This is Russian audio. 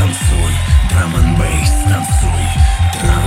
танцуй, драм н бейс, танцуй, драм